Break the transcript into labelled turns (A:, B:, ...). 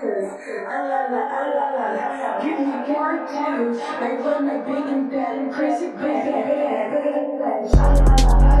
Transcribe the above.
A: sentences. Ah la la, ah la la. Give me more too. They wanna big and bad and crazy, crazy, crazy. Ah la la.